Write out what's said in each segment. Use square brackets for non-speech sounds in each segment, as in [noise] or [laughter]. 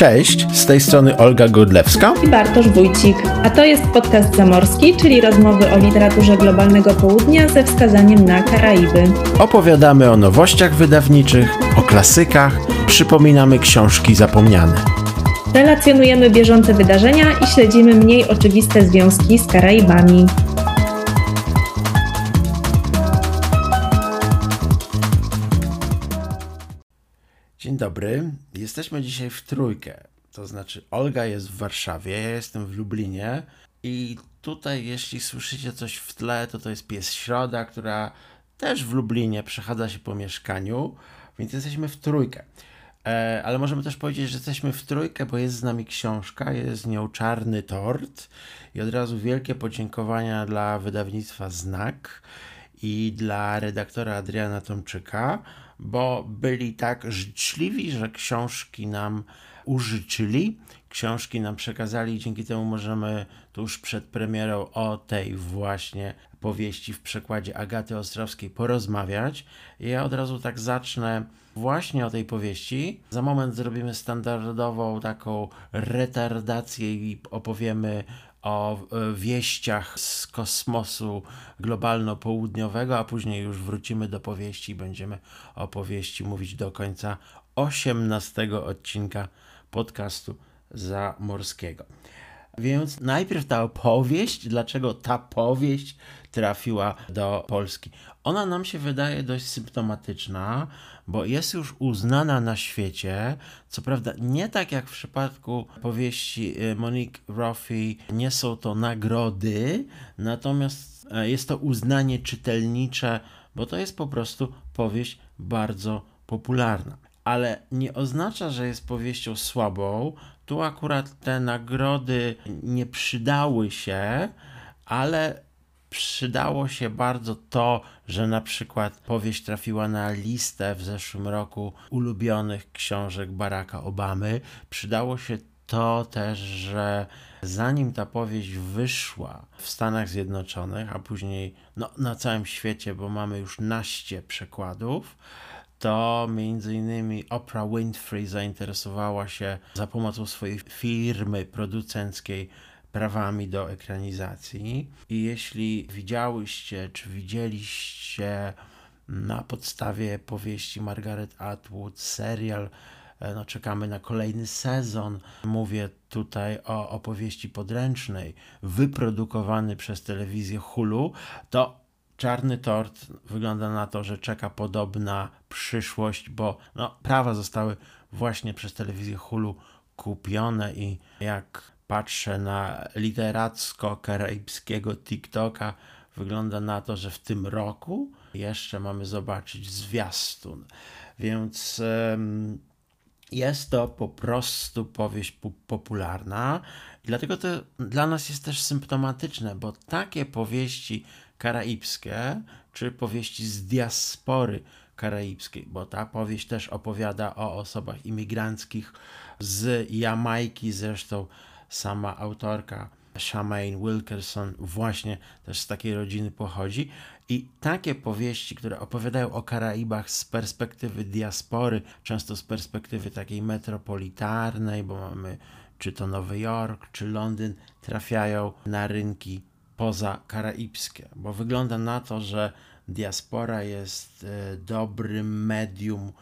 Cześć, z tej strony Olga Godlewska i Bartosz Wójcik, a to jest podcast Zamorski, czyli rozmowy o literaturze globalnego południa ze wskazaniem na Karaiby. Opowiadamy o nowościach wydawniczych, o klasykach, przypominamy książki zapomniane. Relacjonujemy bieżące wydarzenia i śledzimy mniej oczywiste związki z Karaibami. Dobry. Jesteśmy dzisiaj w trójkę. To znaczy, Olga jest w Warszawie, ja jestem w Lublinie. I tutaj, jeśli słyszycie coś w tle, to to jest pies Środa, która też w Lublinie przechadza się po mieszkaniu, więc jesteśmy w trójkę. E, ale możemy też powiedzieć, że jesteśmy w trójkę, bo jest z nami książka, jest z nią Czarny Tort. I od razu wielkie podziękowania dla wydawnictwa Znak i dla redaktora Adriana Tomczyka, bo byli tak życzliwi, że książki nam użyczyli, książki nam przekazali i dzięki temu możemy tuż przed premierą o tej właśnie powieści w przekładzie Agaty Ostrowskiej porozmawiać. Ja od razu tak zacznę właśnie o tej powieści. Za moment zrobimy standardową taką retardację i opowiemy o e, wieściach z kosmosu globalno-południowego, a później już wrócimy do powieści i będziemy o powieści mówić do końca 18 odcinka podcastu Zamorskiego. Więc najpierw ta opowieść, dlaczego ta powieść trafiła do Polski. Ona nam się wydaje dość symptomatyczna, bo jest już uznana na świecie. Co prawda, nie tak jak w przypadku powieści y, Monique Roffey, nie są to nagrody, natomiast e, jest to uznanie czytelnicze, bo to jest po prostu powieść bardzo popularna. Ale nie oznacza, że jest powieścią słabą. Tu akurat te nagrody nie przydały się, ale przydało się bardzo to, że na przykład powieść trafiła na listę w zeszłym roku ulubionych książek Baracka Obamy. Przydało się to też, że zanim ta powieść wyszła w Stanach Zjednoczonych, a później no, na całym świecie, bo mamy już naście przekładów, to między innymi Oprah Winfrey zainteresowała się za pomocą swojej firmy producenckiej prawami do ekranizacji. I jeśli widziałyście, czy widzieliście na podstawie powieści Margaret Atwood serial, e, no czekamy na kolejny sezon. Mówię tutaj o opowieści podręcznej, wyprodukowany przez telewizję Hulu, to Czarny Tort wygląda na to, że czeka podobna przyszłość, bo no, prawa zostały właśnie przez telewizję Hulu kupione i jak patrzę na literacko-karaibskiego TikToka, wygląda na to, że w tym roku jeszcze mamy zobaczyć zwiastun. Więc jest to po prostu powieść popularna. Dlatego to dla nas jest też symptomatyczne, bo takie powieści karaibskie, czy powieści z diaspory karaibskiej, bo ta powieść też opowiada o osobach imigranckich z Jamajki, zresztą sama autorka Shamaine Wilkerson właśnie też z takiej rodziny pochodzi. I takie powieści, które opowiadają o Karaibach z perspektywy diaspory, często z perspektywy takiej metropolitarnej, bo mamy czy to Nowy Jork, czy Londyn, trafiają na rynki poza karaibskie, bo wygląda na to, że diaspora jest e, dobrym medium,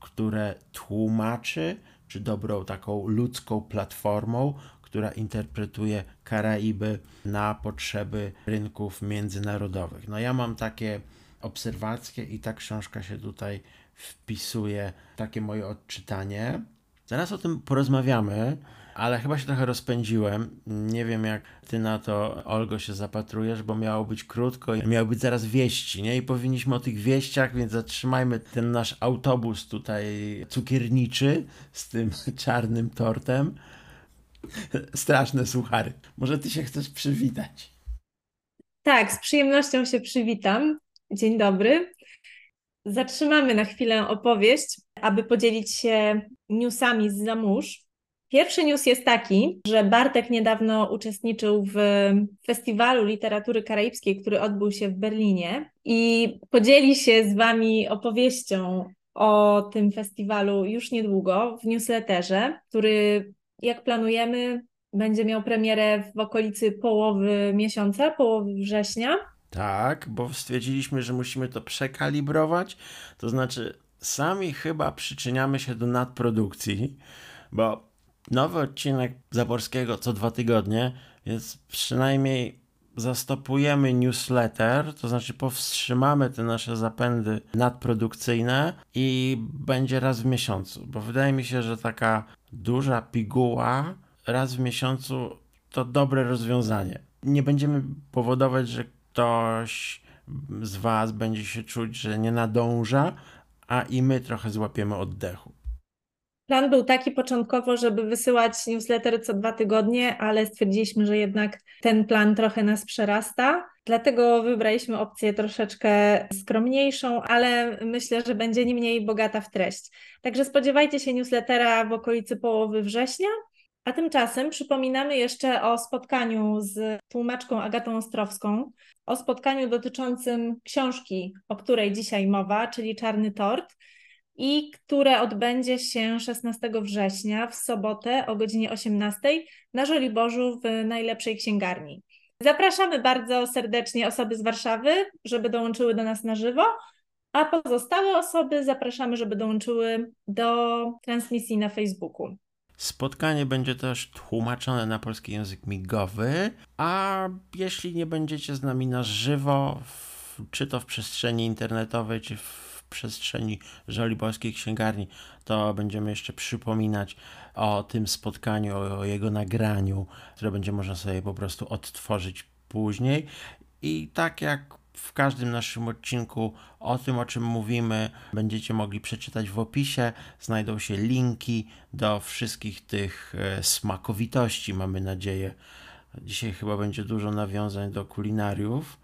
które tłumaczy czy dobrą taką ludzką platformą, która interpretuje Karaiby na potrzeby rynków międzynarodowych. No ja mam takie obserwacje i ta książka się tutaj wpisuje, takie moje odczytanie. Zaraz o tym porozmawiamy, ale chyba się trochę rozpędziłem. Nie wiem, jak ty na to, Olgo, się zapatrujesz, bo miało być krótko miały być zaraz wieści, nie? I powinniśmy o tych wieściach, więc zatrzymajmy ten nasz autobus tutaj cukierniczy z tym [laughs] czarnym tortem. Straszne suchary. Może ty się chcesz przywitać? Tak, z przyjemnością się przywitam. Dzień dobry. Zatrzymamy na chwilę opowieść, aby podzielić się newsami z zamórz. Pierwszy news jest taki, że Bartek niedawno uczestniczył w Festiwalu Literatury Karaibskiej, który odbył się w Berlinie i podzieli się z Wami opowieścią o tym festiwalu już niedługo w newsletterze, który jak planujemy będzie miał premierę w okolicy połowy miesiąca, połowy września. Tak, bo stwierdziliśmy, że musimy to przekalibrować, to znaczy sami chyba przyczyniamy się do nadprodukcji, bo nowy odcinek Zaborskiego co dwa tygodnie, więc przynajmniej zastopujemy newsletter, to znaczy powstrzymamy te nasze zapędy nadprodukcyjne i będzie raz w miesiącu, bo wydaje mi się, że taka duża piguła raz w miesiącu to dobre rozwiązanie. Nie będziemy powodować, że ktoś z Was będzie się czuć, że nie nadąża, a i my trochę złapiemy oddechu. Plan był taki początkowo, żeby wysyłać newsletter co dwa tygodnie, ale stwierdziliśmy, że jednak ten plan trochę nas przerasta. Dlatego wybraliśmy opcję troszeczkę skromniejszą, ale myślę, że będzie nie mniej bogata w treść. Także spodziewajcie się newslettera w okolicy połowy września. A tymczasem przypominamy jeszcze o spotkaniu z tłumaczką Agatą Ostrowską, o spotkaniu dotyczącym książki, o której dzisiaj mowa, czyli Czarny Tort i które odbędzie się 16 września w sobotę o godzinie 18 na Żoliborzu w najlepszej księgarni. Zapraszamy bardzo serdecznie osoby z Warszawy, żeby dołączyły do nas na żywo, a pozostałe osoby zapraszamy, żeby dołączyły do transmisji na Facebooku. Spotkanie będzie też tłumaczone na polski język migowy, a jeśli nie będziecie z nami na żywo, czy to w przestrzeni internetowej, czy w przestrzeni Żoliborskiej Księgarni, to będziemy jeszcze przypominać o tym spotkaniu, o jego nagraniu, które będzie można sobie po prostu odtworzyć później. I tak jak w każdym naszym odcinku o tym, o czym mówimy, będziecie mogli przeczytać w opisie. Znajdą się linki do wszystkich tych e, smakowitości, mamy nadzieję. Dzisiaj chyba będzie dużo nawiązań do kulinariów.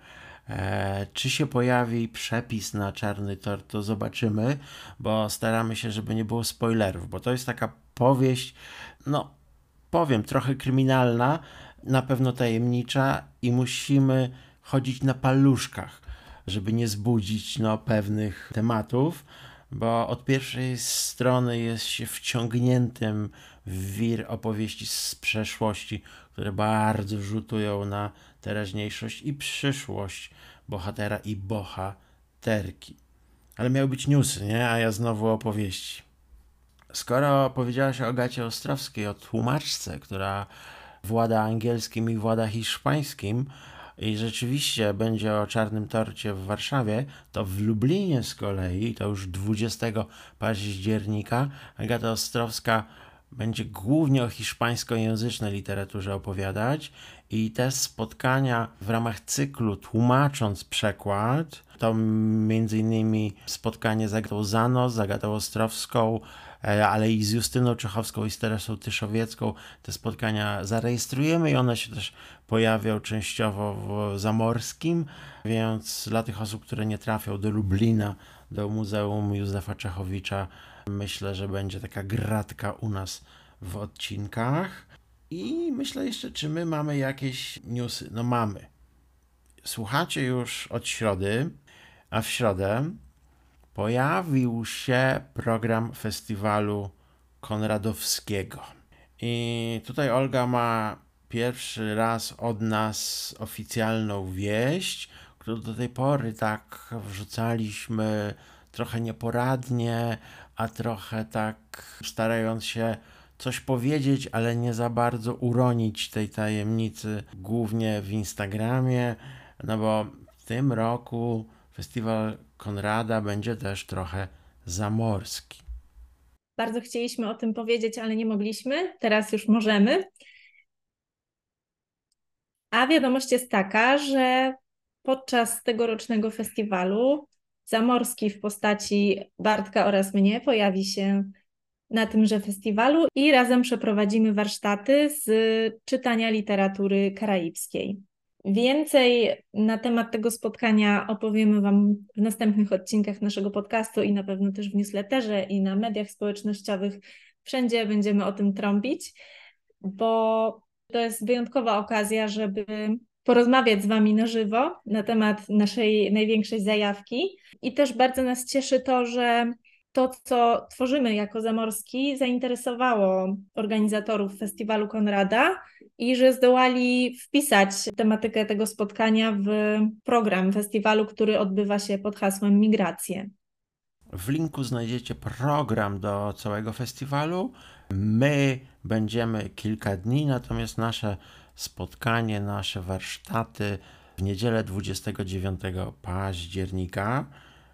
E, czy się pojawi przepis na czarny tort, to zobaczymy, bo staramy się, żeby nie było spoilerów, bo to jest taka powieść, no powiem, trochę kryminalna, na pewno tajemnicza i musimy chodzić na paluszkach, żeby nie zbudzić no, pewnych tematów, bo od pierwszej strony jest się wciągniętym w wir opowieści z przeszłości, które bardzo rzutują na teraźniejszość i przyszłość bohatera i bohaterki. Ale miały być newsy, nie? A ja znowu opowieści. Skoro powiedziałaś o Agacie Ostrowskiej, o tłumaczce, która włada angielskim i włada hiszpańskim, i rzeczywiście będzie o czarnym torcie w Warszawie, to w Lublinie z kolei, to już 20 października, Agata Ostrowska będzie głównie o hiszpańskojęzycznej literaturze opowiadać i te spotkania w ramach cyklu tłumacząc przekład, to między innymi spotkanie z Agatą Zano, z Agatą Ostrowską, e, ale i z Justyną Czechowską i z Teresą Tyszowiecką. Te spotkania zarejestrujemy i one się też pojawią częściowo w Zamorskim, więc dla tych osób, które nie trafią do Lublina, do Muzeum Józefa Czechowicza, myślę, że będzie taka gratka u nas w odcinkach. I myślę jeszcze, czy my mamy jakieś newsy. No mamy. Słuchacie już od środy, a w środę pojawił się program festiwalu Konradowskiego. I tutaj Olga ma pierwszy raz od nas oficjalną wieść, którą do tej pory tak wrzucaliśmy trochę nieporadnie, a trochę tak starając się coś powiedzieć, ale nie za bardzo uronić tej tajemnicy, głównie w Instagramie, no bo w tym roku festiwal Konrada będzie też trochę zamorski. Bardzo chcieliśmy o tym powiedzieć, ale nie mogliśmy. Teraz już możemy. A wiadomość jest taka, że podczas tegorocznego festiwalu Zamorski w postaci Bartka oraz mnie pojawi się na tymże festiwalu i razem przeprowadzimy warsztaty z czytania literatury karaibskiej. Więcej na temat tego spotkania opowiemy Wam w następnych odcinkach naszego podcastu i na pewno też w newsletterze i na mediach społecznościowych. Wszędzie będziemy o tym trąbić, bo to jest wyjątkowa okazja, żeby porozmawiać z Wami na żywo na temat naszej największej zajawki. I też bardzo nas cieszy to, że to, co tworzymy jako Zamorski, zainteresowało organizatorów festiwalu Konrada i że zdołali wpisać tematykę tego spotkania w program festiwalu, który odbywa się pod hasłem Migracje. W linku znajdziecie program do całego festiwalu. My będziemy kilka dni, natomiast nasze spotkanie, nasze warsztaty w niedzielę 29 października.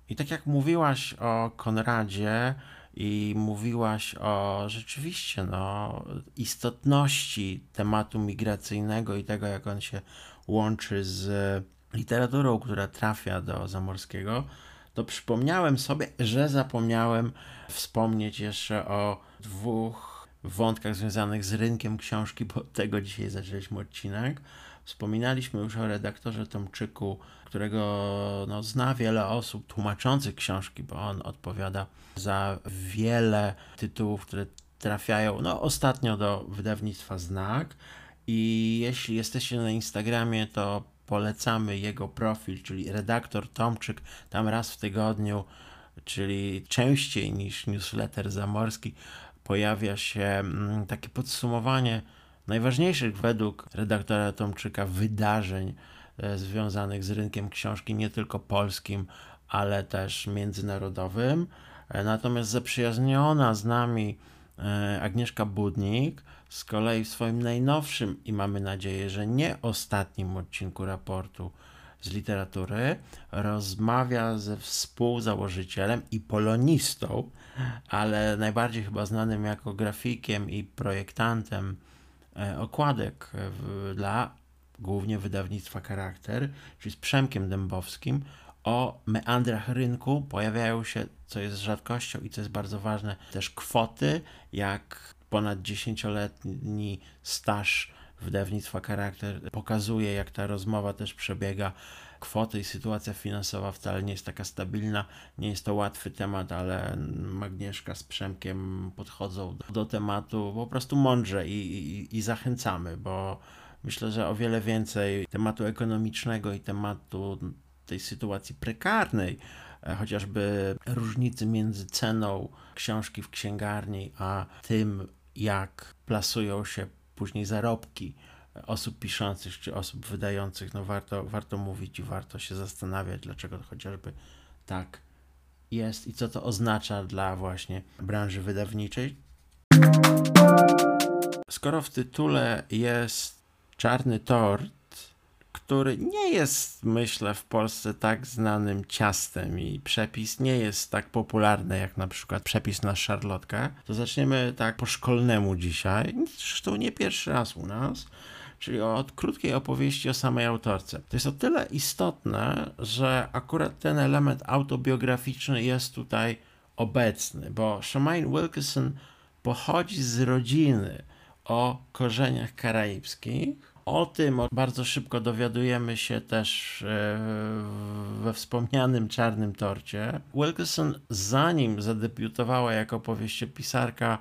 I tak jak mówiłaś o Konradzie i mówiłaś o rzeczywiście no, istotności tematu migracyjnego i tego, jak on się łączy z literaturą, która trafia do Zamorskiego, to przypomniałem sobie, że zapomniałem wspomnieć jeszcze o dwóch wątkach związanych z rynkiem książki, bo tego dzisiaj zaczęliśmy odcinek. Wspominaliśmy już o redaktorze Tomczyku, którego no, zna wiele osób tłumaczących książki, bo on odpowiada za wiele tytułów, które trafiają no, ostatnio do wydawnictwa Znak. I jeśli jesteście na Instagramie, to polecamy jego profil, czyli redaktor Tomczyk, tam raz w tygodniu, czyli częściej niż newsletter zamorski, pojawia się mm, takie podsumowanie najważniejszych według redaktora Tomczyka wydarzeń e, związanych z rynkiem książki, nie tylko polskim, ale też międzynarodowym. E, natomiast zaprzyjaźniona z nami e, Agnieszka Budnik z kolei w swoim najnowszym i mamy nadzieję, że nie ostatnim odcinku raportu z literatury rozmawia ze współzałożycielem i polonistą, ale najbardziej chyba znanym jako grafikiem i projektantem okładek dla głównie wydawnictwa Charakter, czyli z Przemkiem Dębowskim, o meandrach rynku pojawiają się, co jest rzadkością i co jest bardzo ważne, też kwoty, jak ponad dziesięcioletni staż wydawnictwa Charakter pokazuje, jak ta rozmowa też przebiega. Kwoty i sytuacja finansowa wcale nie jest taka stabilna, nie jest to łatwy temat, ale Magnieszka z Przemkiem podchodzą do, do tematu po prostu mądrze i, i, i zachęcamy, bo myślę, że o wiele więcej tematu ekonomicznego i tematu tej sytuacji prekarnej, e, chociażby różnicy między ceną książki w księgarni, a tym, jak plasują się później zarobki osób piszących czy osób wydających, no warto, warto mówić i warto się zastanawiać, dlaczego chociażby tak jest i co to oznacza dla właśnie branży wydawniczej. Skoro w tytule jest czarny tort, który nie jest, myślę, w Polsce tak znanym ciastem i przepis nie jest tak popularny jak na przykład przepis na szarlotkę, to zaczniemy tak po szkolnemu dzisiaj. Zresztą nie pierwszy raz u nas czyli od krótkiej opowieści o samej autorce. To jest o tyle istotne, że akurat ten element autobiograficzny jest tutaj obecny, bo Shemaine Wilkinson pochodzi z rodziny o korzeniach karaibskich, o tym bardzo szybko dowiadujemy się też e, we wspomnianym Czarnym Torcie. Wilkinson, zanim zadebiutowała jako powieściopisarka,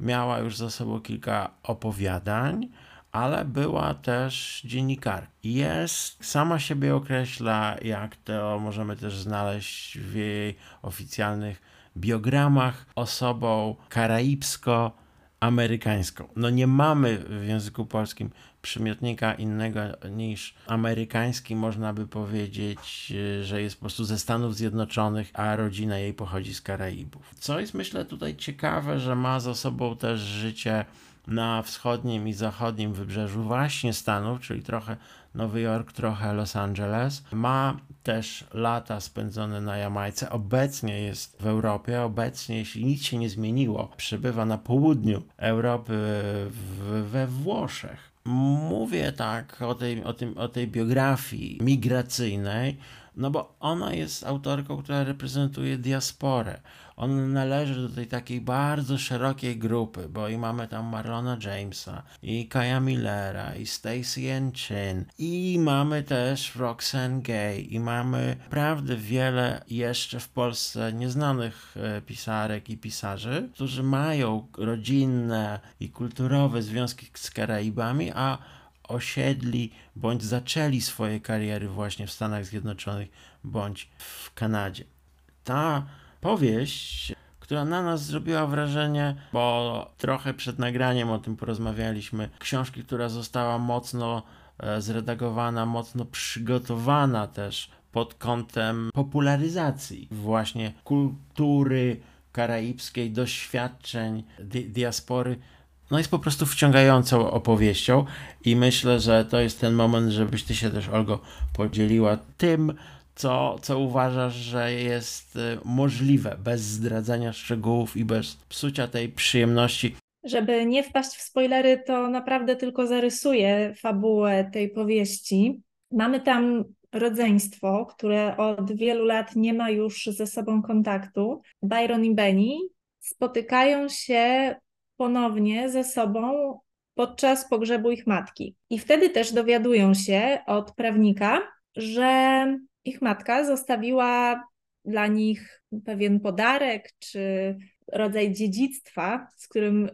miała już za sobą kilka opowiadań, ale była też dziennikarką. Jest, sama siebie określa, jak to możemy też znaleźć w jej oficjalnych biogramach, osobą karaibsko-amerykańską. No nie mamy w języku polskim przymiotnika innego niż amerykański, można by powiedzieć, że jest po prostu ze Stanów Zjednoczonych, a rodzina jej pochodzi z Karaibów. Co jest myślę tutaj ciekawe, że ma za sobą też życie na wschodnim i zachodnim wybrzeżu właśnie Stanów, czyli trochę Nowy Jork, trochę Los Angeles. Ma też lata spędzone na Jamajce. Obecnie jest w Europie. Obecnie, jeśli nic się nie zmieniło, przebywa na południu Europy we Włoszech. Mówię tak o tej, o, tym, o tej biografii migracyjnej, no bo ona jest autorką, która reprezentuje diasporę. On należy do tej takiej bardzo szerokiej grupy, bo i mamy tam Marlona Jamesa, i Kaya Millera, i Stacey N. Chin, i mamy też Roxanne Gay, i mamy naprawdę wiele jeszcze w Polsce nieznanych e, pisarek i pisarzy, którzy mają rodzinne i kulturowe związki z Karaibami, a osiedli bądź zaczęli swoje kariery właśnie w Stanach Zjednoczonych bądź w Kanadzie. Ta powieść, która na nas zrobiła wrażenie, bo trochę przed nagraniem o tym porozmawialiśmy. Książki, która została mocno e, zredagowana, mocno przygotowana też pod kątem popularyzacji właśnie kultury karaibskiej, doświadczeń di diaspory. No jest po prostu wciągającą opowieścią i myślę, że to jest ten moment, żebyś ty się też, Olgo, podzieliła tym, co, co uważasz, że jest y, możliwe bez zdradzania szczegółów i bez psucia tej przyjemności. Żeby nie wpaść w spoilery, to naprawdę tylko zarysuję fabułę tej powieści. Mamy tam rodzeństwo, które od wielu lat nie ma już ze sobą kontaktu. Byron i Benny spotykają się ponownie ze sobą podczas pogrzebu ich matki. I wtedy też dowiadują się od prawnika, że ich matka zostawiła dla nich pewien podarek czy rodzaj dziedzictwa, z którym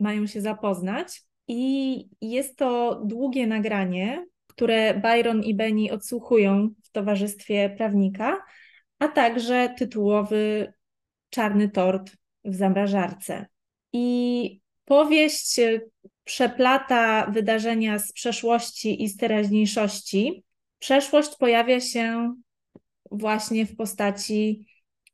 mają się zapoznać. I jest to długie nagranie, które Byron i Benny odsłuchują w towarzystwie prawnika, a także tytułowy Czarny tort w zamrażarce. I powieść przeplata wydarzenia z przeszłości i z teraźniejszości. Przeszłość pojawia się właśnie w postaci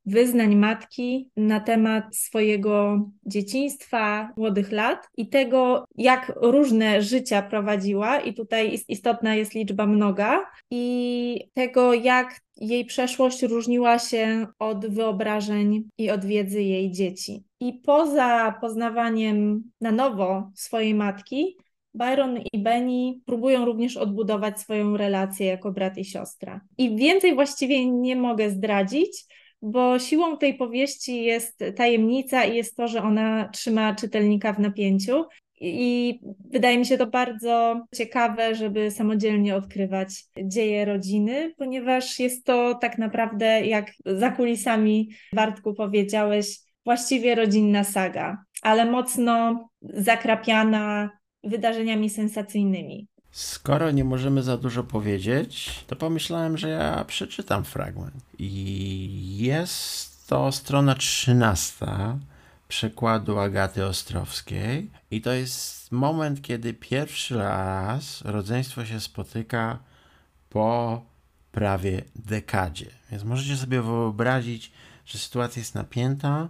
wyznań matki na temat swojego dzieciństwa, młodych lat i tego, jak różne życia prowadziła, i tutaj istotna jest liczba mnoga, i tego, jak jej przeszłość różniła się od wyobrażeń i od wiedzy jej dzieci. I poza poznawaniem na nowo swojej matki, Byron i Benny próbują również odbudować swoją relację jako brat i siostra. I więcej właściwie nie mogę zdradzić, bo siłą tej powieści jest tajemnica i jest to, że ona trzyma czytelnika w napięciu. I wydaje mi się to bardzo ciekawe, żeby samodzielnie odkrywać dzieje rodziny, ponieważ jest to tak naprawdę, jak za kulisami Bartku powiedziałeś, właściwie rodzinna saga, ale mocno zakrapiana wydarzeniami sensacyjnymi. Skoro nie możemy za dużo powiedzieć, to pomyślałem, że ja przeczytam fragment. I jest to strona 13 przekładu Agaty Ostrowskiej. I to jest moment, kiedy pierwszy raz rodzeństwo się spotyka po prawie dekadzie. Więc możecie sobie wyobrazić, że sytuacja jest napięta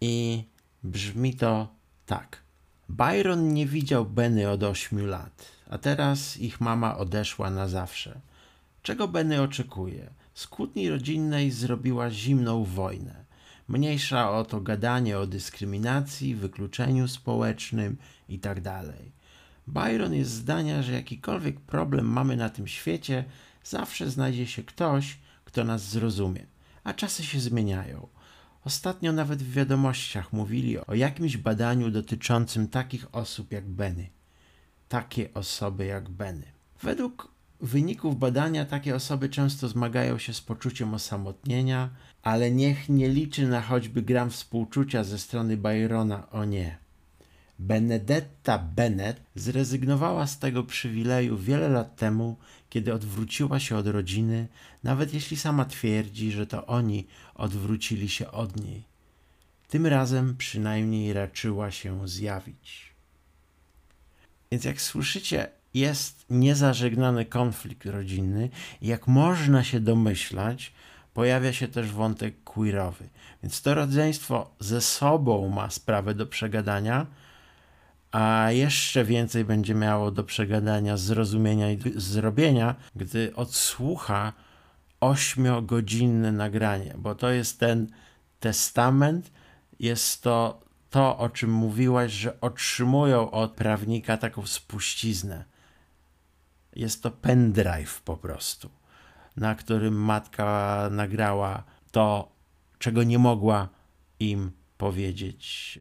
i brzmi to tak. Byron nie widział Benny od 8 lat a teraz ich mama odeszła na zawsze. Czego Benny oczekuje? Z kłótni rodzinnej zrobiła zimną wojnę. Mniejsza o to gadanie o dyskryminacji, wykluczeniu społecznym itd. Tak Byron jest zdania, że jakikolwiek problem mamy na tym świecie, zawsze znajdzie się ktoś, kto nas zrozumie. A czasy się zmieniają. Ostatnio nawet w wiadomościach mówili o jakimś badaniu dotyczącym takich osób jak Benny takie osoby jak Benny. Według wyników badania takie osoby często zmagają się z poczuciem osamotnienia, ale niech nie liczy na choćby gram współczucia ze strony Byrona, o nie. Benedetta Bennett zrezygnowała z tego przywileju wiele lat temu, kiedy odwróciła się od rodziny, nawet jeśli sama twierdzi, że to oni odwrócili się od niej. Tym razem przynajmniej raczyła się zjawić. Więc jak słyszycie, jest niezażegnany konflikt rodzinny jak można się domyślać, pojawia się też wątek queerowy. Więc to rodzeństwo ze sobą ma sprawę do przegadania, a jeszcze więcej będzie miało do przegadania, zrozumienia i zrobienia, gdy odsłucha ośmiogodzinne nagranie, bo to jest ten testament, jest to to, o czym mówiłaś, że otrzymują od prawnika taką spuściznę. Jest to pendrive po prostu, na którym matka nagrała to, czego nie mogła im powiedzieć.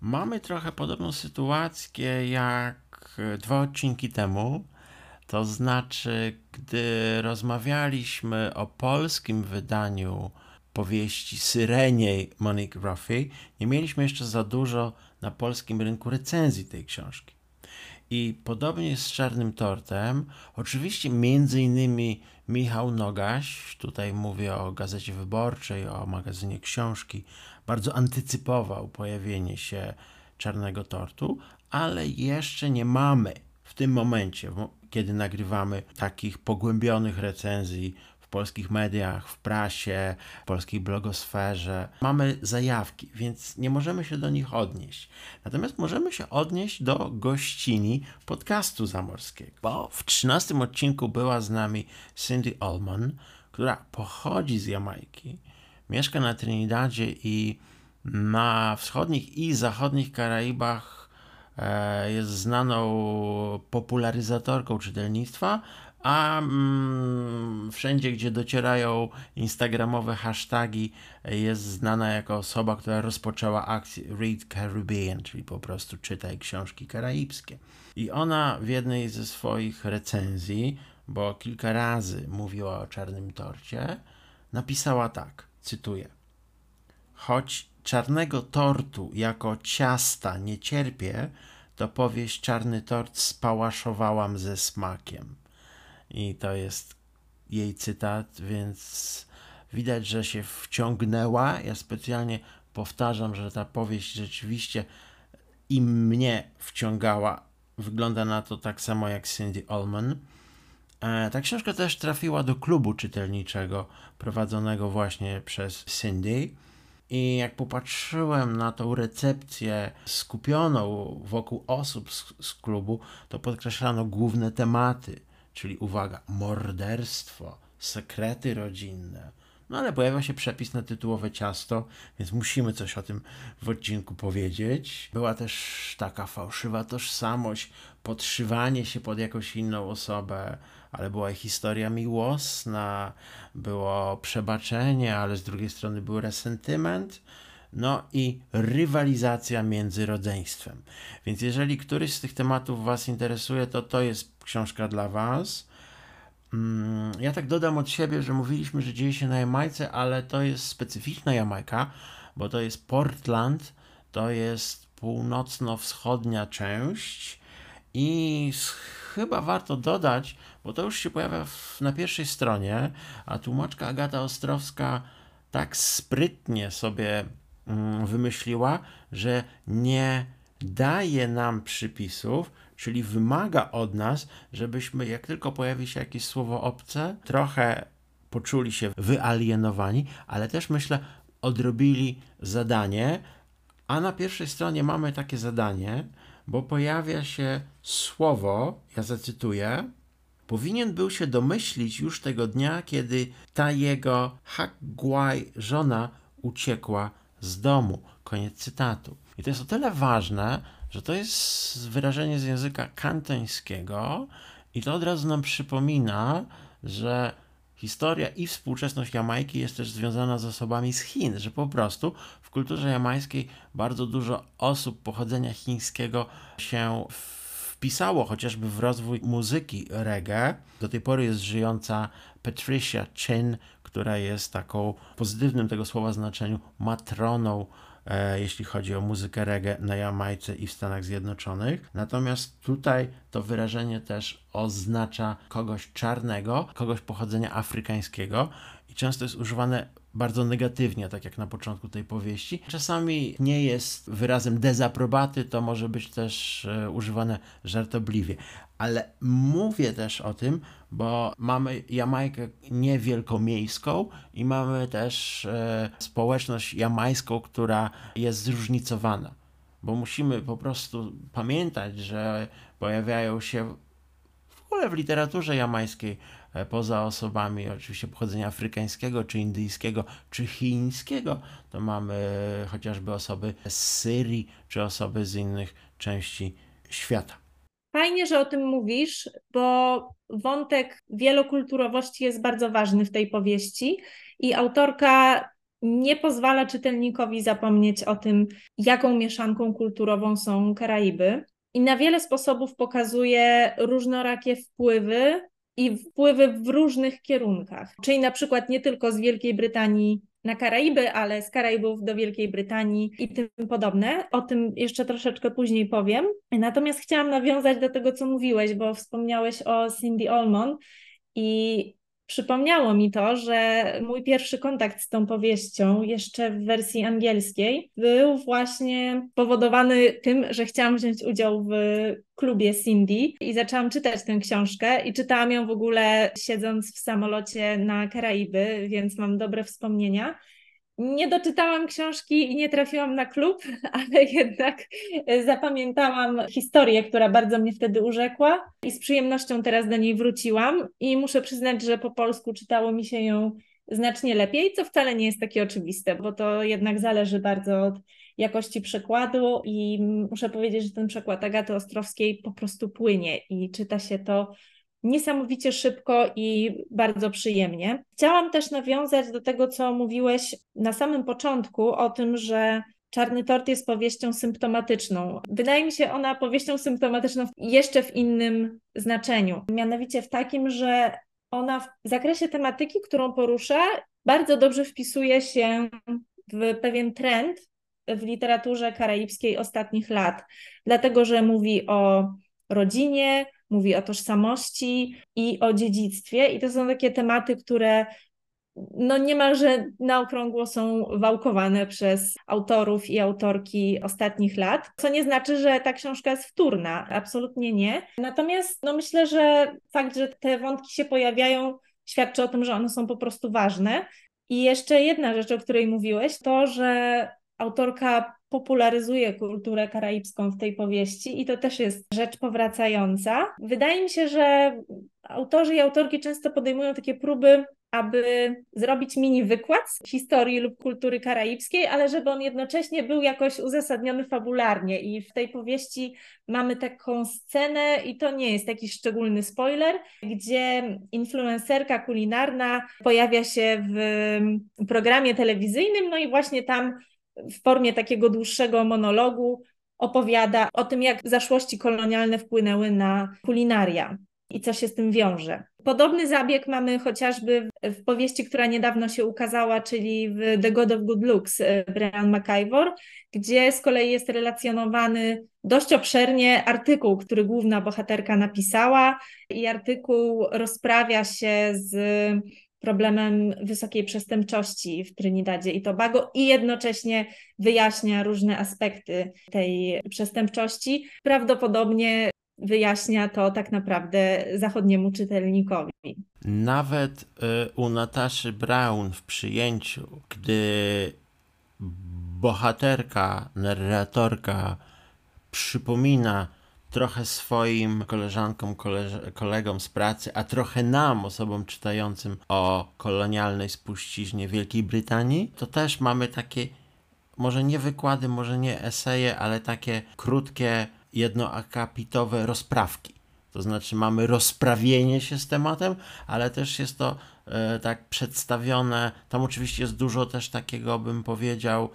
Mamy trochę podobną sytuację jak dwa odcinki temu. To znaczy, gdy rozmawialiśmy o polskim wydaniu powieści Syreniej Monique Ruffy, nie mieliśmy jeszcze za dużo na polskim rynku recenzji tej książki. I podobnie z Czarnym Tortem. Oczywiście między innymi Michał Nogaś, tutaj mówię o Gazecie Wyborczej, o magazynie Książki, bardzo antycypował pojawienie się czarnego tortu, ale jeszcze nie mamy w tym momencie, kiedy nagrywamy takich pogłębionych recenzji polskich mediach, w prasie, w polskiej blogosferze. Mamy zajawki, więc nie możemy się do nich odnieść. Natomiast możemy się odnieść do gościni podcastu zamorskiego, bo w 13 odcinku była z nami Cindy Allman, która pochodzi z Jamajki, mieszka na Trinidadzie i na wschodnich i zachodnich Karaibach e, jest znaną popularyzatorką czytelnictwa, a mm, wszędzie, gdzie docierają instagramowe hasztagi, jest znana jako osoba, która rozpoczęła akcję Read Caribbean, czyli po prostu czytaj książki karaibskie. I ona w jednej ze swoich recenzji, bo kilka razy mówiła o czarnym torcie, napisała tak, cytuję. Choć czarnego tortu jako ciasta nie cierpię, to powieść Czarny Tort spałaszowałam ze smakiem. I to jest jej cytat, więc widać, że się wciągnęła. Ja specjalnie powtarzam, że ta powieść rzeczywiście i mnie wciągała. Wygląda na to tak samo jak Cindy Allman. E, ta książka też trafiła do klubu czytelniczego prowadzonego właśnie przez Cindy. I jak popatrzyłem na tą recepcję skupioną wokół osób z, z klubu, to podkreślano główne tematy, czyli uwaga, morderstwo, sekrety rodzinne. No ale pojawia się przepis na tytułowe ciasto, więc musimy coś o tym w odcinku powiedzieć. Była też taka fałszywa tożsamość, podszywanie się pod jakąś inną osobę, ale była historia miłosna, było przebaczenie, ale z drugiej strony był resentyment. No i rywalizacja między rodzeństwem. Więc jeżeli któryś z tych tematów Was interesuje, to to jest książka dla Was. Mm, ja tak dodam od siebie, że mówiliśmy, że dzieje się na Jamajce, ale to jest specyficzna Jamajka, bo to jest Portland, to jest północno-wschodnia część i chyba warto dodać, bo to już się pojawia w, na pierwszej stronie, a tłumaczka Agata Ostrowska tak sprytnie sobie wymyśliła, że nie daje nam przypisów, czyli wymaga od nas, żebyśmy, jak tylko pojawi się jakieś słowo obce, trochę poczuli się wyalienowani, ale też myślę, odrobili zadanie. A na pierwszej stronie mamy takie zadanie, bo pojawia się słowo, ja zacytuję, powinien był się domyślić już tego dnia, kiedy ta jego Hagwaj żona uciekła z domu. Koniec cytatu. I to jest o tyle ważne, że to jest wyrażenie z języka kantońskiego i to od razu nam przypomina, że historia i współczesność Jamajki jest też związana z osobami z Chin, że po prostu w kulturze jamańskiej bardzo dużo osób pochodzenia chińskiego się wpisało chociażby w rozwój muzyki reggae. Do tej pory jest żyjąca Patricia Chin, która jest taką pozytywnym tego słowa znaczeniu matroną E, jeśli chodzi o muzykę reggae na Jamajce i w Stanach Zjednoczonych. Natomiast tutaj to wyrażenie też oznacza kogoś czarnego, kogoś pochodzenia afrykańskiego i często jest używane bardzo negatywnie, tak jak na początku tej powieści. Czasami nie jest wyrazem dezaprobaty, to może być też e, używane żartobliwie. Ale mówię też o tym, bo mamy Jamajkę niewielkomiejską i mamy też e, społeczność jamańską, która jest zróżnicowana. Bo musimy po prostu pamiętać, że pojawiają się w ogóle w literaturze jamańskiej poza osobami oczywiście pochodzenia afrykańskiego, czy indyjskiego, czy chińskiego, to mamy chociażby osoby z Syrii, czy osoby z innych części świata. Fajnie, że o tym mówisz, bo wątek wielokulturowości jest bardzo ważny w tej powieści i autorka nie pozwala czytelnikowi zapomnieć o tym, jaką mieszanką kulturową są Karaiby. I na wiele sposobów pokazuje różnorakie wpływy i wpływy w różnych kierunkach. Czyli na przykład nie tylko z Wielkiej Brytanii na Karaiby, ale z Karaibów do Wielkiej Brytanii i tym podobne. O tym jeszcze troszeczkę później powiem. Natomiast chciałam nawiązać do tego, co mówiłeś, bo wspomniałeś o Cindy Allman i przypomniało mi to, że mój pierwszy kontakt z tą powieścią, jeszcze w wersji angielskiej, był właśnie powodowany tym, że chciałam wziąć udział w klubie Cindy i zaczęłam czytać tę książkę i czytałam ją w ogóle siedząc w samolocie na Karaiby, więc mam dobre wspomnienia. Nie doczytałam książki i nie trafiłam na klub, [laughs] ale jednak zapamiętałam historię, która bardzo mnie wtedy urzekła i z przyjemnością teraz do niej wróciłam. I muszę przyznać, że po polsku czytało mi się ją znacznie lepiej, co wcale nie jest takie oczywiste, bo to jednak zależy bardzo od jakości przekładu. I muszę powiedzieć, że ten przekład Agaty Ostrowskiej po prostu płynie i czyta się to niesamowicie szybko i bardzo przyjemnie. Chciałam też nawiązać do tego, co mówiłeś na samym początku o tym, że Czarny Tort jest powieścią symptomatyczną. Wydaje mi się ona powieścią symptomatyczną jeszcze w innym znaczeniu, mianowicie w takim, że ona w zakresie tematyki, którą porusza, bardzo dobrze wpisuje się w pewien trend w literaturze karaibskiej ostatnich lat, dlatego że mówi o rodzinie, mówi o tożsamości i o dziedzictwie. I to są takie tematy, które no niemalże na okrągło są wałkowane przez autorów i autorki ostatnich lat, co nie znaczy, że ta książka jest wtórna, absolutnie nie. Natomiast no myślę, że fakt, że te wątki się pojawiają, świadczy o tym, że one są po prostu ważne. I jeszcze jedna rzecz, o której mówiłeś, to, że autorka popularyzuje kulturę karaibską w tej powieści i to też jest rzecz powracająca. Wydaje mi się, że autorzy i autorki często podejmują takie próby, aby zrobić mini wykład z historii lub kultury karaibskiej, ale żeby on jednocześnie był jakoś uzasadniony fabularnie. I w tej powieści mamy taką scenę, i to nie jest jakiś szczególny spoiler, gdzie influencerka kulinarna pojawia się w programie telewizyjnym, no i właśnie tam w formie takiego dłuższego monologu opowiada o tym, jak zaszłości kolonialne wpłynęły na kulinaria i co się z tym wiąże. Podobny zabieg mamy chociażby w powieści, która niedawno się ukazała, czyli w The God of Good Looks e, Brian McIvor, gdzie z kolei jest relacjonowany dość obszernie artykuł, który główna bohaterka napisała i artykuł rozprawia się z problemem wysokiej przestępczości w Trinidadzie i Tobago i jednocześnie wyjaśnia różne aspekty tej przestępczości. Prawdopodobnie wyjaśnia to tak naprawdę zachodniemu czytelnikowi. Nawet y, u Nataszy Brown w przyjęciu, gdy bohaterka, narratorka przypomina trochę swoim koleżankom, kolegom z pracy, a trochę nam, osobom czytającym o kolonialnej spuściźnie Wielkiej Brytanii, to też mamy takie, może nie wykłady, może nie eseje, ale takie krótkie, jednoakapitowe rozprawki. To znaczy mamy rozprawienie się z tematem, ale też jest to e, tak przedstawione. Tam oczywiście jest dużo też takiego, bym powiedział,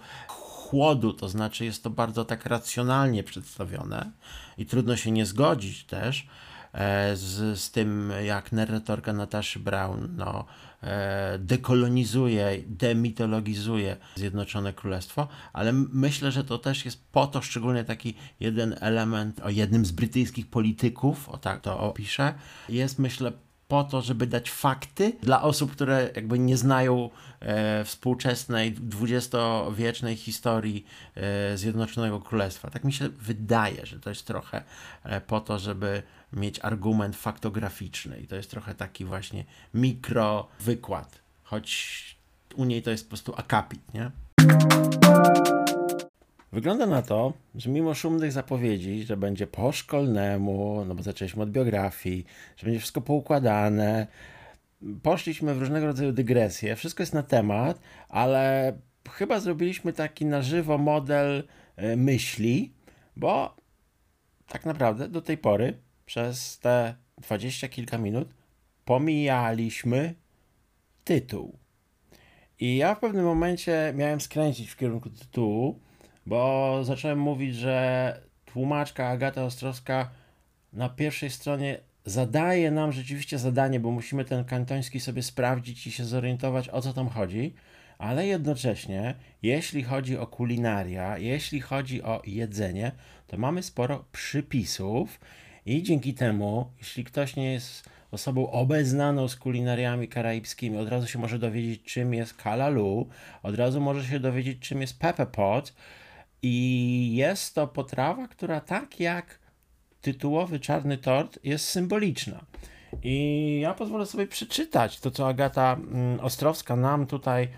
chłodu, to znaczy jest to bardzo tak racjonalnie przedstawione i trudno się nie zgodzić też e, z, z tym, jak narratorka Nataszy Brown no, e, dekolonizuje, demitologizuje Zjednoczone Królestwo, ale myślę, że to też jest po to szczególnie taki jeden element o jednym z brytyjskich polityków, o tak to opiszę, jest myślę po to, żeby dać fakty dla osób, które jakby nie znają e, współczesnej, dwudziestowiecznej historii e, Zjednoczonego Królestwa. Tak mi się wydaje, że to jest trochę e, po to, żeby mieć argument faktograficzny i to jest trochę taki właśnie mikro wykład, choć u niej to jest po prostu akapit, nie? Wygląda na to, że mimo szumnych zapowiedzi, że będzie po szkolnemu, no bo zaczęliśmy od biografii, że będzie wszystko poukładane, poszliśmy w różnego rodzaju dygresje, wszystko jest na temat, ale chyba zrobiliśmy taki na żywo model e, myśli, bo tak naprawdę do tej pory przez te dwadzieścia kilka minut pomijaliśmy tytuł. I ja w pewnym momencie miałem skręcić w kierunku tytułu, bo zacząłem mówić, że tłumaczka Agata Ostrowska na pierwszej stronie zadaje nam rzeczywiście zadanie, bo musimy ten kantoński sobie sprawdzić i się zorientować, o co tam chodzi, ale jednocześnie, jeśli chodzi o kulinaria, jeśli chodzi o jedzenie, to mamy sporo przypisów I dzięki temu, jeśli ktoś nie jest osobą obeznaną z kulinariami karaibskimi, od razu się może dowiedzieć, czym jest kalalu, od razu może się dowiedzieć, czym jest pepper pot. I jest to potrawa, która tak jak tytułowy czarny tort jest symboliczna. I ja pozwolę sobie przeczytać to, co Agata mm, Ostrowska nam tutaj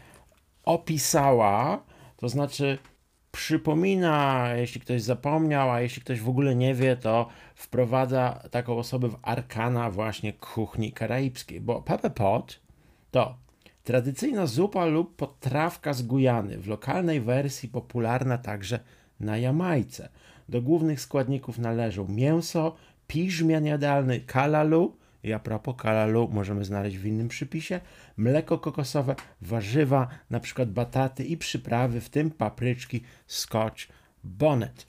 opisała. To znaczy, przypomina, jeśli ktoś zapomniał, a jeśli ktoś w ogóle nie wie, to wprowadza taką osobę w arkana właśnie kuchni karaibskiej, bo pepper pot to tradycyjna zupa lub potrawka z Gujany, w lokalnej wersji popularna także na Jamajce. Do głównych składników należą mięso, piżmian jadalny kalalu, i a propos kalalu możemy znaleźć w innym przypisie, mleko kokosowe, warzywa, przykład bataty i przyprawy, w tym papryczki, scotch, bonnet.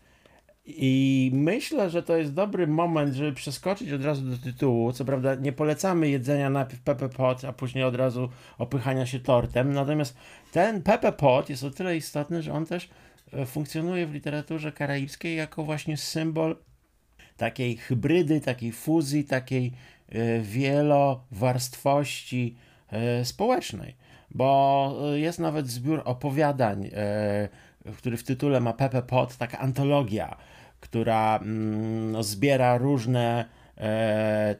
I myślę, że to jest dobry moment, żeby przeskoczyć od razu do tytułu. Co prawda nie polecamy jedzenia najpierw Pepe Pot, a później od razu opychania się tortem. Natomiast ten Pepe Pot jest o tyle istotny, że on też e, funkcjonuje w literaturze karaibskiej jako właśnie symbol takiej hybrydy, takiej fuzji, takiej e, wielowarstwości e, społecznej. Bo jest nawet zbiór opowiadań, który w tytule ma Pepe Pot, taka antologia, która mm, no, zbiera różne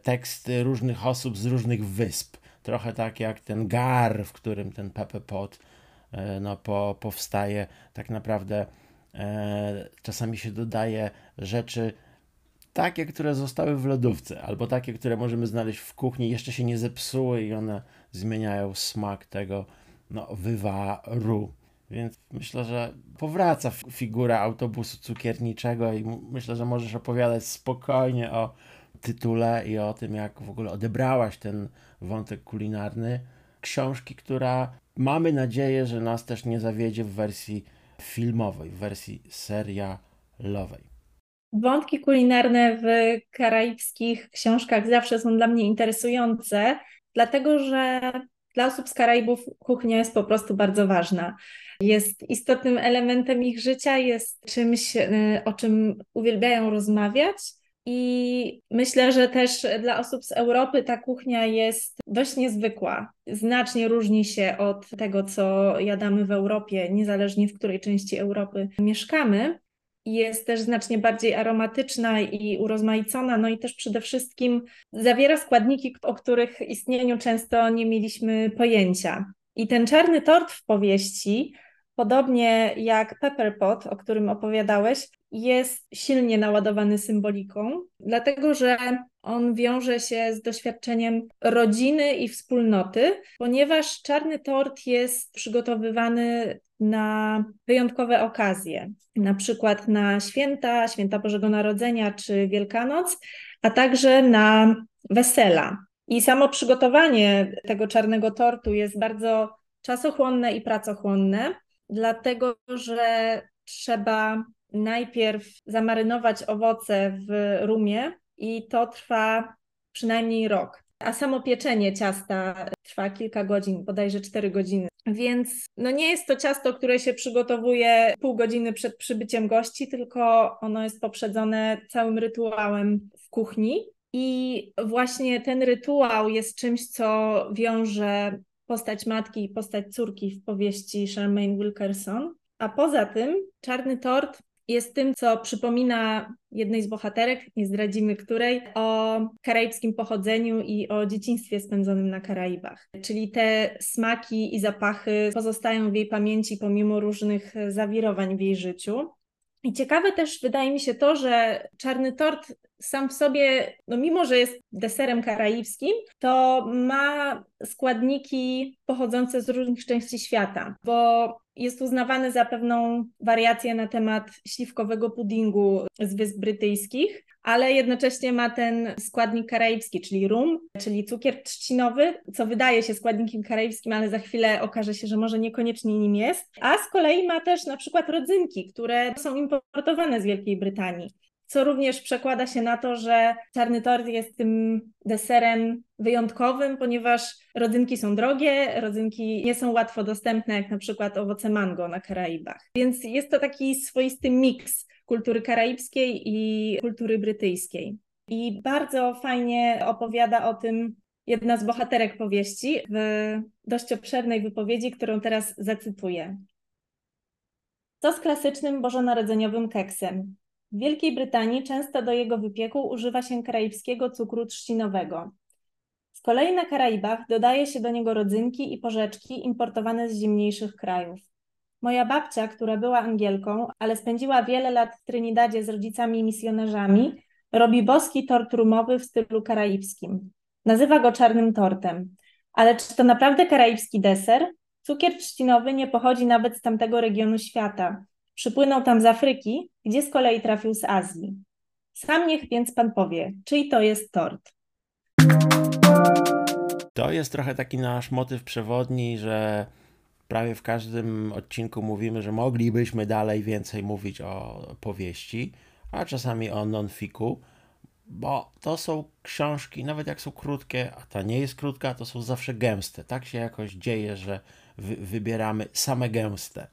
teksty różnych osób z różnych wysp. Trochę tak jak ten gar, w którym ten Pepe Pot no, po, powstaje. Tak naprawdę czasami się dodaje rzeczy takie, które zostały w lodówce, albo takie, które możemy znaleźć w kuchni, jeszcze się nie zepsuły i one zmieniają smak tego no, wywaru. Więc myślę, że powraca figura autobusu cukierniczego i myślę, że możesz opowiadać spokojnie o tytule i o tym, jak w ogóle odebrałaś ten wątek kulinarny książki, która mamy nadzieję, że nas też nie zawiedzie w wersji filmowej, w wersji serialowej. Wątki kulinarne w karaibskich książkach zawsze są dla mnie interesujące, dlatego że dla osób z Karaibów kuchnia jest po prostu bardzo ważna. Jest istotnym elementem ich życia, jest czymś, y, o czym uwielbiają rozmawiać. I myślę, że też dla osób z Europy ta kuchnia jest dość niezwykła. Znacznie różni się od tego, co jadamy w Europie, niezależnie w której części Europy mieszkamy jest też znacznie bardziej aromatyczna i urozmaicona, no i też przede wszystkim zawiera składniki, o których istnieniu często nie mieliśmy pojęcia. I ten czarny tort w powieści, podobnie jak Pepper Pot, o którym opowiadałeś, jest silnie naładowany symboliką, dlatego że on wiąże się z doświadczeniem rodziny i wspólnoty, ponieważ czarny tort jest przygotowywany na wyjątkowe okazje, na przykład na święta, święta Bożego Narodzenia czy Wielkanoc, a także na wesela. I samo przygotowanie tego czarnego tortu jest bardzo czasochłonne i pracochłonne, dlatego że trzeba najpierw zamarynować owoce w rumie i to trwa przynajmniej rok. A samo pieczenie ciasta trwa kilka godzin, bodajże 4 godziny. Więc no nie jest to ciasto, które się przygotowuje pół godziny przed przybyciem gości, tylko ono jest poprzedzone całym rytuałem w kuchni. I właśnie ten rytuał jest czymś, co wiąże postać matki i postać córki w powieści Charmaine Wilkerson. A poza tym czarny tort jest tym, co przypomina jednej z bohaterek, nie zdradzimy której, o karaibskim pochodzeniu i o dzieciństwie spędzonym na Karaibach. Czyli te smaki i zapachy pozostają w jej pamięci pomimo różnych zawirowań w jej życiu. I ciekawe też wydaje mi się to, że czarny tort sam w sobie, no mimo że jest deserem karaibskim, to ma składniki pochodzące z różnych części świata, bo jest uznawany za pewną wariację na temat śliwkowego puddingu z Wysp Brytyjskich, ale jednocześnie ma ten składnik karaibski, czyli rum, czyli cukier trzcinowy, co wydaje się składnikiem karaibskim, ale za chwilę okaże się, że może niekoniecznie nim jest. A z kolei ma też na przykład rodzynki, które są importowane z Wielkiej Brytanii co również przekłada się na to, że czarny tort jest tym deserem wyjątkowym, ponieważ rodzynki są drogie, rodzynki nie są łatwo dostępne, jak na przykład owoce mango na Karaibach. Więc jest to taki swoisty miks kultury karaibskiej i kultury brytyjskiej. i bardzo fajnie opowiada o tym jedna z bohaterek powieści w dość obszernej wypowiedzi, którą teraz zacytuję. Co z klasycznym bożonarodzeniowym keksem? W Wielkiej Brytanii często do jego wypieku używa się karaibskiego cukru trzcinowego. Z kolei na Karaibach dodaje się do niego rodzynki i porzeczki importowane z zimniejszych krajów. Moja babcia, która była Angielką, ale spędziła wiele lat w Trinidadzie z rodzicami misjonarzami, robi boski tort rumowy w stylu karaibskim. Nazywa go czarnym tortem. Ale czy to naprawdę karaibski deser? Cukier trzcinowy nie pochodzi nawet z tamtego regionu świata. Przypłynął tam z Afryki, gdzie z kolei trafił z Azji. Sam niech więc pan powie, czyj to jest tort. To jest trochę taki nasz motyw przewodni, że prawie w każdym odcinku mówimy, że moglibyśmy dalej więcej mówić o powieści, a czasami o non-fiku, bo to są książki, nawet jak są krótkie, a ta nie jest krótka, to są zawsze gęste. Tak się jakoś dzieje, że wy wybieramy same gęste.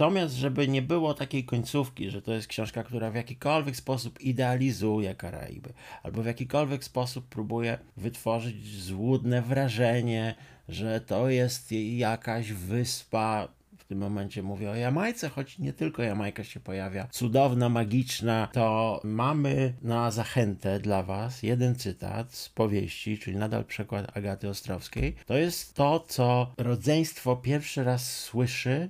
Natomiast, żeby nie było takiej końcówki, że to jest książka, która w jakikolwiek sposób idealizuje Karaiby, albo w jakikolwiek sposób próbuje wytworzyć złudne wrażenie, że to jest jakaś wyspa. W tym momencie mówię o Jamajce, choć nie tylko Jamajka się pojawia. Cudowna, magiczna. To mamy na zachętę dla Was jeden cytat z powieści, czyli nadal przekład Agaty Ostrowskiej. To jest to, co rodzeństwo pierwszy raz słyszy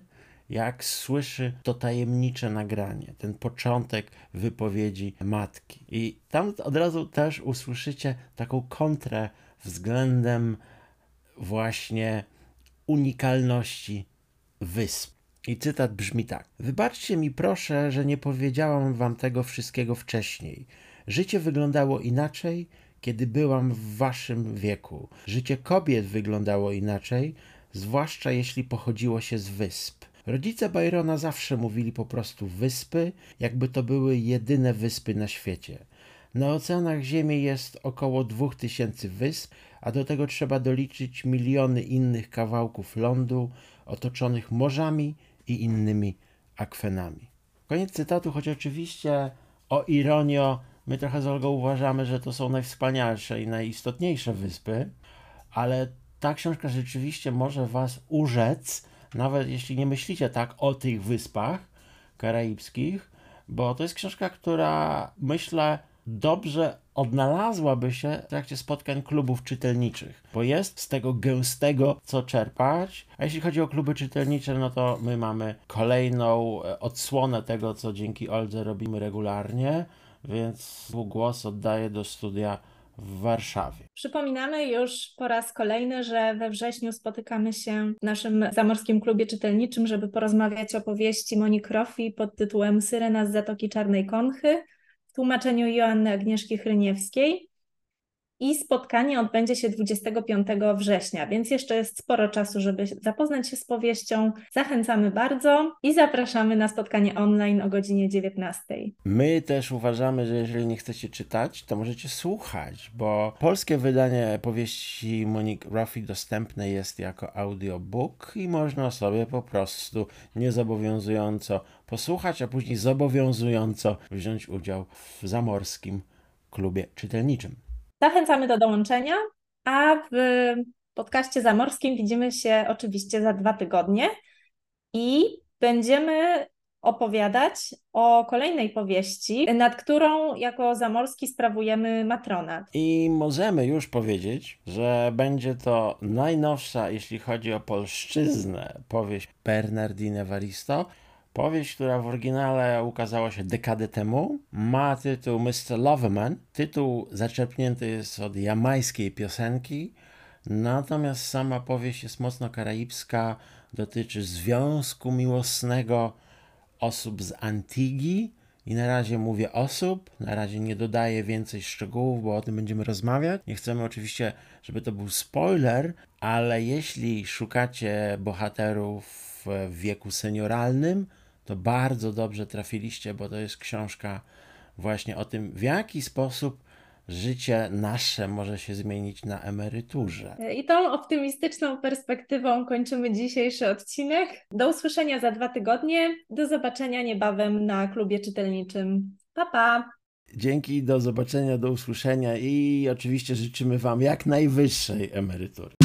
jak słyszy to tajemnicze nagranie, ten początek wypowiedzi matki. I tam od razu też usłyszycie taką kontrę względem właśnie unikalności wysp. I cytat brzmi tak: Wybaczcie mi proszę, że nie powiedziałam wam tego wszystkiego wcześniej. Życie wyglądało inaczej, kiedy byłam w waszym wieku. Życie kobiet wyglądało inaczej, zwłaszcza jeśli pochodziło się z wysp. Rodzice Byrona zawsze mówili po prostu wyspy, jakby to były jedyne wyspy na świecie. Na oceanach Ziemi jest około 2000 wysp, a do tego trzeba doliczyć miliony innych kawałków lądu otoczonych morzami i innymi akwenami. Koniec cytatu, choć oczywiście o ironio, my trochę z Olgą uważamy, że to są najwspanialsze i najistotniejsze wyspy, ale ta książka rzeczywiście może Was urzec, nawet jeśli nie myślicie tak o tych wyspach karaibskich, bo to jest książka, która myślę dobrze odnalazłaby się w trakcie spotkań klubów czytelniczych, bo jest z tego gęstego co czerpać. A jeśli chodzi o kluby czytelnicze, no to my mamy kolejną e, odsłonę tego, co dzięki Oldze robimy regularnie, więc głos oddaję do studia w Warszawie. Przypominamy już po raz kolejny, że we wrześniu spotykamy się w naszym zamorskim klubie czytelniczym, żeby porozmawiać o powieści Moni Krofi pod tytułem Syrena z Zatoki Czarnej Konchy w tłumaczeniu Joanny Agnieszki Chryniewskiej. I spotkanie odbędzie się 25 września, więc jeszcze jest sporo czasu, żeby zapoznać się z powieścią. Zachęcamy bardzo i zapraszamy na spotkanie online o godzinie 19. My też uważamy, że jeżeli nie chcecie czytać, to możecie słuchać, bo polskie wydanie powieści Monique Ruffy dostępne jest jako audiobook i można sobie po prostu niezobowiązująco posłuchać, a później zobowiązująco wziąć udział w zamorskim klubie czytelniczym. Zachęcamy do dołączenia, a w podcaście zamorskim widzimy się oczywiście za dwa tygodnie i będziemy opowiadać o kolejnej powieści, nad którą jako zamorski sprawujemy matronat. I możemy już powiedzieć, że będzie to najnowsza, jeśli chodzi o polszczyznę, powieść Bernardine Evaristo. Powieść, która w oryginale ukazała się dekadę temu, ma tytuł Mr. Loverman. Tytuł zaczerpnięty jest od jamańskiej piosenki, natomiast sama powieść jest mocno karaibska, dotyczy związku miłosnego osób z Antigi. I na razie mówię osób, na razie nie dodaję więcej szczegółów, bo o tym będziemy rozmawiać. Nie chcemy oczywiście, żeby to był spoiler, ale jeśli szukacie bohaterów w wieku senioralnym, to bardzo dobrze trafiliście, bo to jest książka właśnie o tym, w jaki sposób życie nasze może się zmienić na emeryturze. I tą optymistyczną perspektywą kończymy dzisiejszy odcinek. Do usłyszenia za dwa tygodnie. Do zobaczenia niebawem na klubie czytelniczym. Pa, pa! Dzięki, do zobaczenia, do usłyszenia i oczywiście życzymy Wam jak najwyższej emerytury.